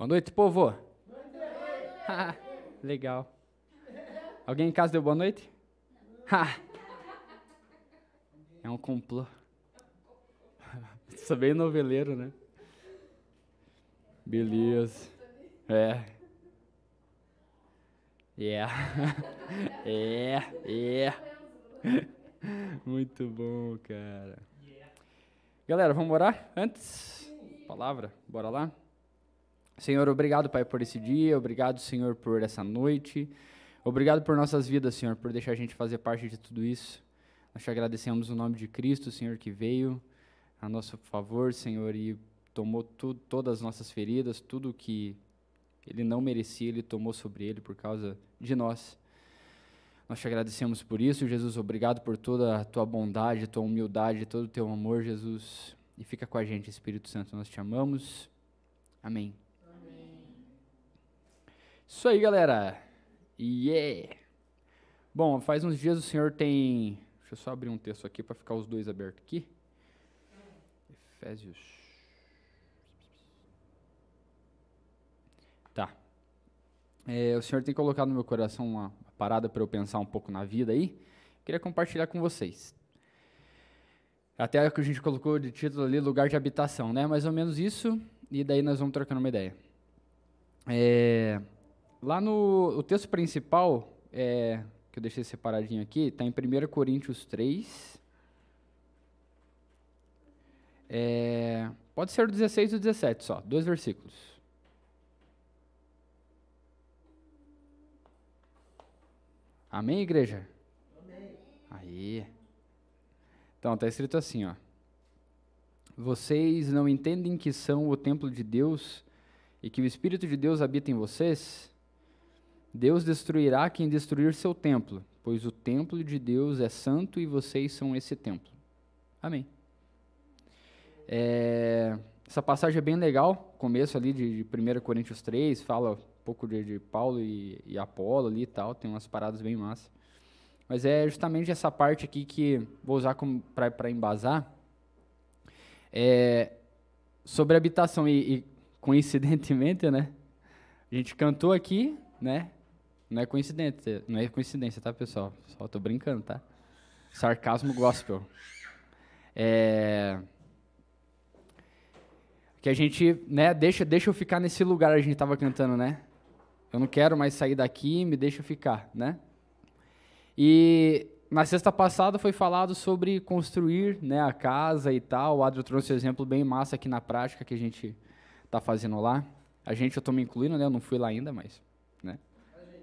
Boa noite, povo. Legal. Alguém em casa deu boa noite? É um complô. Sou bem noveleiro, né? Beleza. É. Yeah. É. É. Muito bom, cara. Galera, vamos orar antes? Palavra, bora lá? Senhor, obrigado, Pai, por esse dia. Obrigado, Senhor, por essa noite. Obrigado por nossas vidas, Senhor, por deixar a gente fazer parte de tudo isso. Nós te agradecemos no nome de Cristo, Senhor, que veio a nosso favor, Senhor, e tomou tu, todas as nossas feridas, tudo que ele não merecia, ele tomou sobre ele por causa de nós. Nós te agradecemos por isso, Jesus. Obrigado por toda a tua bondade, tua humildade, todo o teu amor, Jesus. E fica com a gente, Espírito Santo. Nós te amamos. Amém. Isso aí, galera. Yeah! Bom, faz uns dias o Senhor tem. Deixa eu só abrir um texto aqui para ficar os dois abertos aqui. Efésios. Tá. É, o Senhor tem colocado no meu coração uma parada para eu pensar um pouco na vida aí. Queria compartilhar com vocês. Até que a gente colocou de título ali lugar de habitação, né? Mais ou menos isso. E daí nós vamos trocando uma ideia. É, Lá no o texto principal, é, que eu deixei separadinho aqui, está em 1 Coríntios 3. É, pode ser o 16 e o 17 só, dois versículos. Amém, igreja? Amém. Aí. Então, está escrito assim, ó. Vocês não entendem que são o templo de Deus e que o Espírito de Deus habita em vocês? Deus destruirá quem destruir seu templo, pois o templo de Deus é santo e vocês são esse templo. Amém. É, essa passagem é bem legal, começo ali de, de 1 Coríntios 3, fala um pouco de, de Paulo e, e, Apolo ali e tal, tem umas paradas bem massas. Mas é justamente essa parte aqui que vou usar para embasar, é, sobre habitação. E, e, coincidentemente, né, a gente cantou aqui, né, não é coincidência, não é coincidência, tá, pessoal? Só tô brincando, tá? Sarcasmo gospel. É... Que a gente, né, deixa, deixa eu ficar nesse lugar, a gente tava cantando, né? Eu não quero mais sair daqui, me deixa ficar, né? E na sexta passada foi falado sobre construir, né, a casa e tal. O Adrio trouxe um exemplo bem massa aqui na prática que a gente tá fazendo lá. A gente, eu tô me incluindo, né? Eu não fui lá ainda, mas?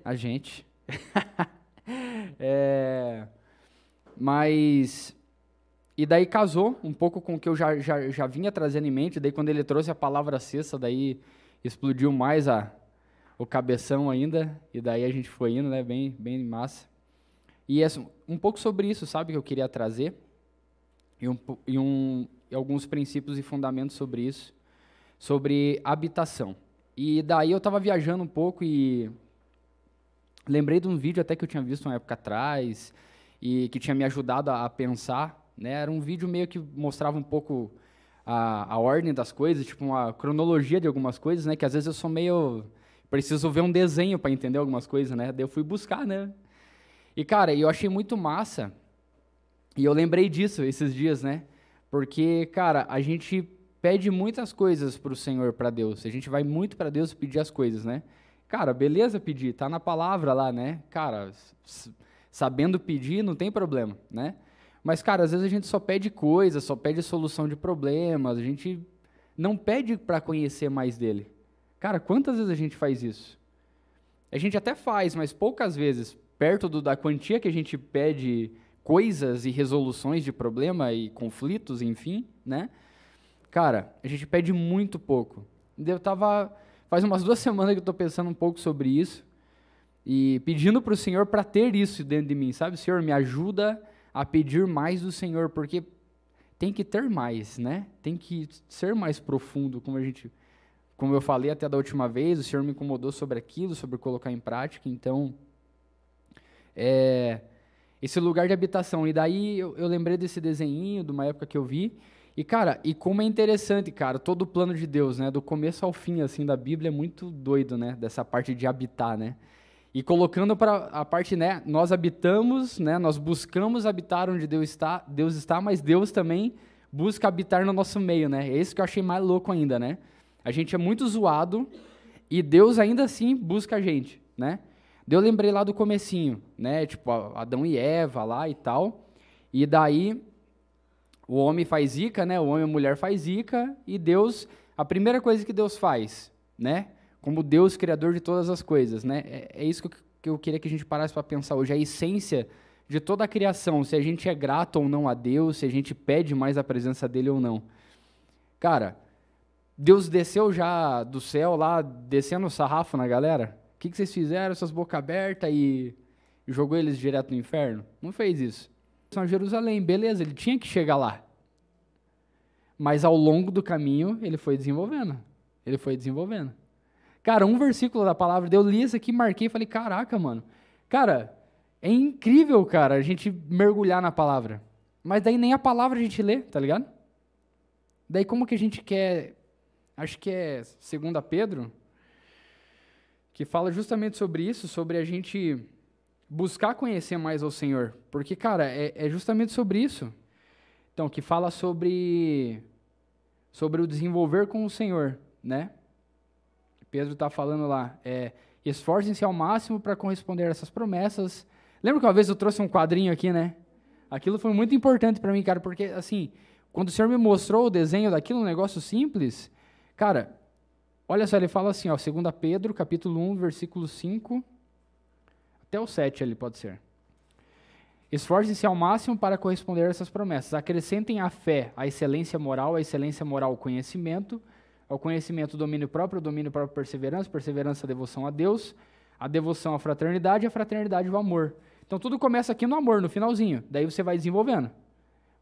A gente. é, mas. E daí casou um pouco com o que eu já, já, já vinha trazendo em mente. Daí, quando ele trouxe a palavra cesta, daí explodiu mais a, o cabeção ainda. E daí a gente foi indo, né? Bem, bem massa. E é um pouco sobre isso, sabe, que eu queria trazer. E, um, e, um, e alguns princípios e fundamentos sobre isso. Sobre habitação. E daí eu estava viajando um pouco e Lembrei de um vídeo até que eu tinha visto uma época atrás e que tinha me ajudado a, a pensar. Né? Era um vídeo meio que mostrava um pouco a, a ordem das coisas, tipo uma cronologia de algumas coisas, né? Que às vezes eu sou meio preciso ver um desenho para entender algumas coisas, né? Daí eu fui buscar, né? E cara, eu achei muito massa. E eu lembrei disso esses dias, né? Porque, cara, a gente pede muitas coisas para o Senhor, para Deus. A gente vai muito para Deus pedir as coisas, né? Cara, beleza pedir, tá na palavra lá, né? Cara, sabendo pedir não tem problema, né? Mas, cara, às vezes a gente só pede coisas, só pede solução de problemas, a gente não pede para conhecer mais dele. Cara, quantas vezes a gente faz isso? A gente até faz, mas poucas vezes, perto do, da quantia que a gente pede coisas e resoluções de problema e conflitos, enfim, né? Cara, a gente pede muito pouco. Eu tava Faz umas duas semanas que eu estou pensando um pouco sobre isso e pedindo para o Senhor para ter isso dentro de mim, sabe? Senhor, me ajuda a pedir mais do Senhor, porque tem que ter mais, né? Tem que ser mais profundo, como a gente, como eu falei até da última vez, o Senhor me incomodou sobre aquilo, sobre colocar em prática, então é, esse lugar de habitação. E daí eu, eu lembrei desse desenho, de uma época que eu vi, E, cara, e como é interessante, cara, todo o plano de Deus, né? Do começo ao fim, assim, da Bíblia é muito doido, né? Dessa parte de habitar, né? E colocando para a parte, né? Nós habitamos, né? Nós buscamos habitar onde Deus está, Deus está, mas Deus também busca habitar no nosso meio, né? É isso que eu achei mais louco ainda, né? A gente é muito zoado e Deus ainda assim busca a gente, né? Eu lembrei lá do comecinho, né? Tipo, Adão e Eva lá e tal. E daí o homem faz ica, né? O homem e a mulher faz ica e Deus, a primeira coisa que Deus faz, né? Como Deus criador de todas as coisas, né? É, é isso que eu, que eu queria que a gente parasse para pensar hoje, a essência de toda a criação, se a gente é grato ou não a Deus, se a gente pede mais a presença dele ou não. Cara, Deus desceu já do céu lá, descendo o sarrafo na galera? O que, que vocês fizeram, essas boca aberta e jogou eles direto no inferno? Não fez isso. São Jerusalém, beleza, ele tinha que chegar lá. Mas ao longo do caminho, ele foi desenvolvendo. Ele foi desenvolvendo. Cara, um versículo da palavra, eu li isso aqui, marquei e falei, caraca, mano. Cara, é incrível, cara, a gente mergulhar na palavra. Mas daí nem a palavra a gente lê, tá ligado? Daí como que a gente quer, acho que é 2 Pedro, que fala justamente sobre isso, sobre a gente buscar conhecer mais ao Senhor. Porque, cara, é, é justamente sobre isso. Então, que fala sobre, sobre o desenvolver com o Senhor, né? Pedro está falando lá, é, esforcem-se ao máximo para corresponder a essas promessas. Lembra que uma vez eu trouxe um quadrinho aqui, né? Aquilo foi muito importante para mim, cara, porque, assim, quando o Senhor me mostrou o desenho daquilo, um negócio simples, cara, olha só, ele fala assim, ó, 2 Pedro, capítulo 1, versículo 5 até o 7 ali pode ser. Esforcem-se ao máximo para corresponder a essas promessas. Acrescentem à fé a excelência moral, a excelência moral o conhecimento, ao conhecimento o domínio próprio, o domínio próprio perseverança, perseverança a devoção a Deus, a devoção à fraternidade, a fraternidade o amor. Então tudo começa aqui no amor, no finalzinho. Daí você vai desenvolvendo.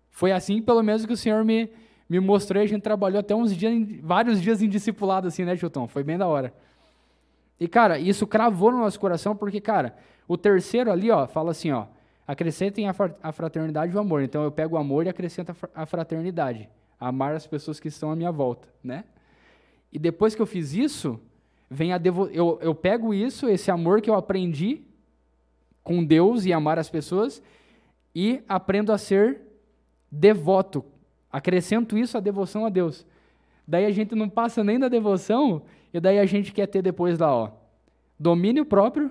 Foi assim, pelo menos, que o Senhor me, me mostrou e a gente trabalhou até uns dias, vários dias em discipulado, assim, né, Chutão? Foi bem da hora. E, cara, isso cravou no nosso coração, porque, cara, o terceiro ali, ó, fala assim, ó, acrescentem a fraternidade e o amor. Então eu pego o amor e acrescento a fraternidade, amar as pessoas que estão à minha volta, né? E depois que eu fiz isso, vem a devo eu, eu pego isso, esse amor que eu aprendi com Deus e amar as pessoas e aprendo a ser devoto. Acrescento isso à devoção a Deus. Daí a gente não passa nem da devoção e daí a gente quer ter depois lá, ó, domínio próprio,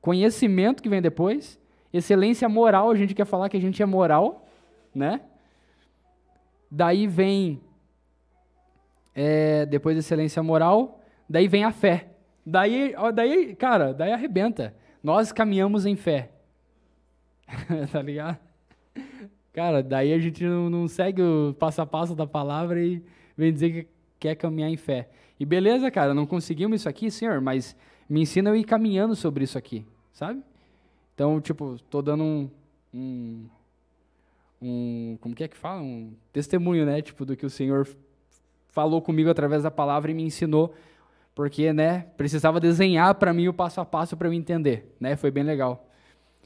conhecimento que vem depois, excelência moral, a gente quer falar que a gente é moral, né? Daí vem, é, depois excelência moral, daí vem a fé. Daí, ó, daí, cara, daí arrebenta. Nós caminhamos em fé. tá ligado? Cara, daí a gente não, não, segue o passo a passo da palavra e vem dizer que quer caminhar em fé. E beleza, cara, não conseguimos isso aqui, senhor, mas me ensina a ir caminhando sobre isso aqui sabe? Então, tipo, estou dando um, um, um, como que é que fala? Um testemunho, né? Tipo, do que o Senhor falou comigo através da palavra e me ensinou, porque, né, precisava desenhar para mim o passo a passo para eu entender, né? Foi bem legal.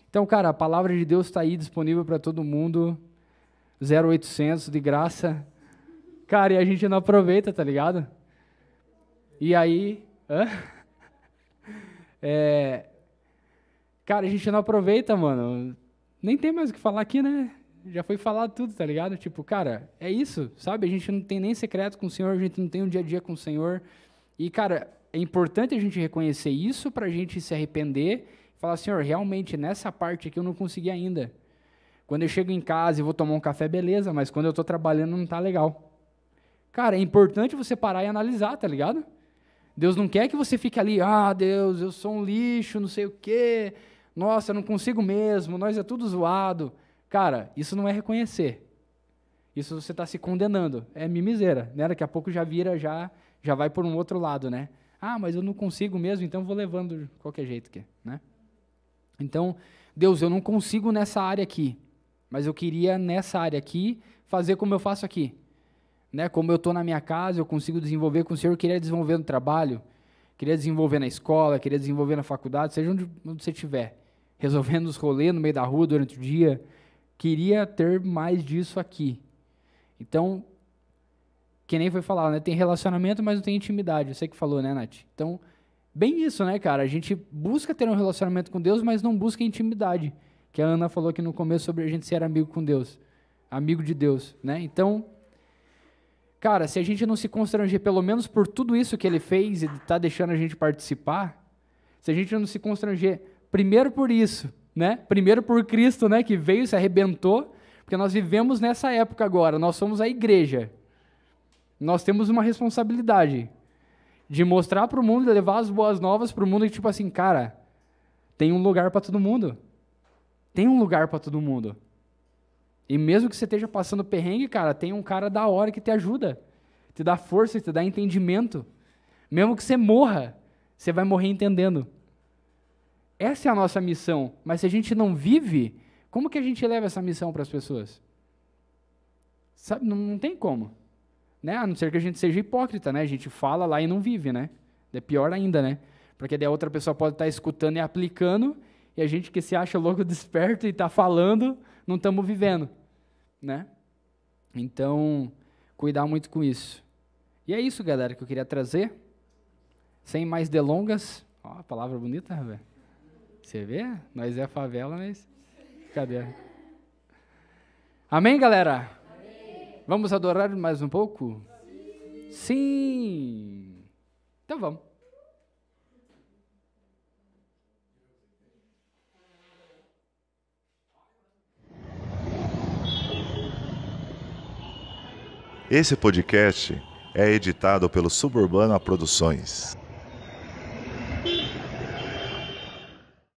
Então, cara, a palavra de Deus está aí disponível para todo mundo, 0800 de graça. Cara, e a gente não aproveita, tá ligado? E aí, hã? É, Cara, a gente não aproveita, mano. Nem tem mais o que falar aqui, né? Já foi falado tudo, tá ligado? Tipo, cara, é isso, sabe? A gente não tem nem secreto com o Senhor, a gente não tem um dia a dia com o Senhor. E, cara, é importante a gente reconhecer isso pra gente se arrepender e falar, Senhor, realmente nessa parte aqui eu não consegui ainda. Quando eu chego em casa e vou tomar um café, beleza, mas quando eu tô trabalhando não tá legal. Cara, é importante você parar e analisar, tá ligado? Deus não quer que você fique ali, ah, Deus, eu sou um lixo, não sei o quê nossa, eu não consigo mesmo, nós é tudo zoado. Cara, isso não é reconhecer. Isso você está se condenando. É mimiseira, né? Daqui a pouco já vira, já, já vai por um outro lado, né? Ah, mas eu não consigo mesmo, então vou levando de qualquer jeito que, né? Então, Deus, eu não consigo nessa área aqui, mas eu queria nessa área aqui fazer como eu faço aqui. Né? Como eu estou na minha casa, eu consigo desenvolver com o Senhor, eu queria desenvolver no trabalho, queria desenvolver na escola, queria desenvolver na faculdade, seja onde, onde você estiver resolvendo os rolês no meio da rua durante o dia. Queria ter mais disso aqui. Então, que nem foi falar, né? Tem relacionamento, mas não tem intimidade. Você que falou, né, Nath? Então, bem isso, né, cara? A gente busca ter um relacionamento com Deus, mas não busca intimidade. Que a Ana falou aqui no começo sobre a gente ser amigo com Deus. Amigo de Deus, né? Então, cara, se a gente não se constranger, pelo menos por tudo isso que ele fez e está deixando a gente participar, se a gente não se constranger, primeiro por isso, né? Primeiro por Cristo, né? Que veio, se arrebentou, porque nós vivemos nessa época agora, nós somos a igreja. Nós temos uma responsabilidade de mostrar para o mundo, levar as boas novas para o mundo e tipo assim, cara, tem um lugar para todo mundo. Tem um lugar para todo mundo. E mesmo que você esteja passando perrengue, cara, tem um cara da hora que te ajuda, te dá força, te dá entendimento. Mesmo que você morra, você vai morrer entendendo. Essa é a nossa missão. Mas se a gente não vive, como que a gente leva essa missão para as pessoas? Sabe, não, não tem como. Né? A não ser que a gente seja hipócrita, né? A gente fala lá e não vive, né? É pior ainda, né? Porque daí a outra pessoa pode estar escutando e aplicando, e a gente que se acha louco desperto e está falando, não estamos vivendo, né? Então, cuidar muito com isso. E é isso, galera, que eu queria trazer. Sem mais delongas. Ó, a palavra bonita, velho. Você vê? Nós é favela, mas. Cadê? Amém, galera? Amém. Vamos adorar mais um pouco? Sim. Sim. Então vamos. Esse podcast é editado pelo Suburbana Produções.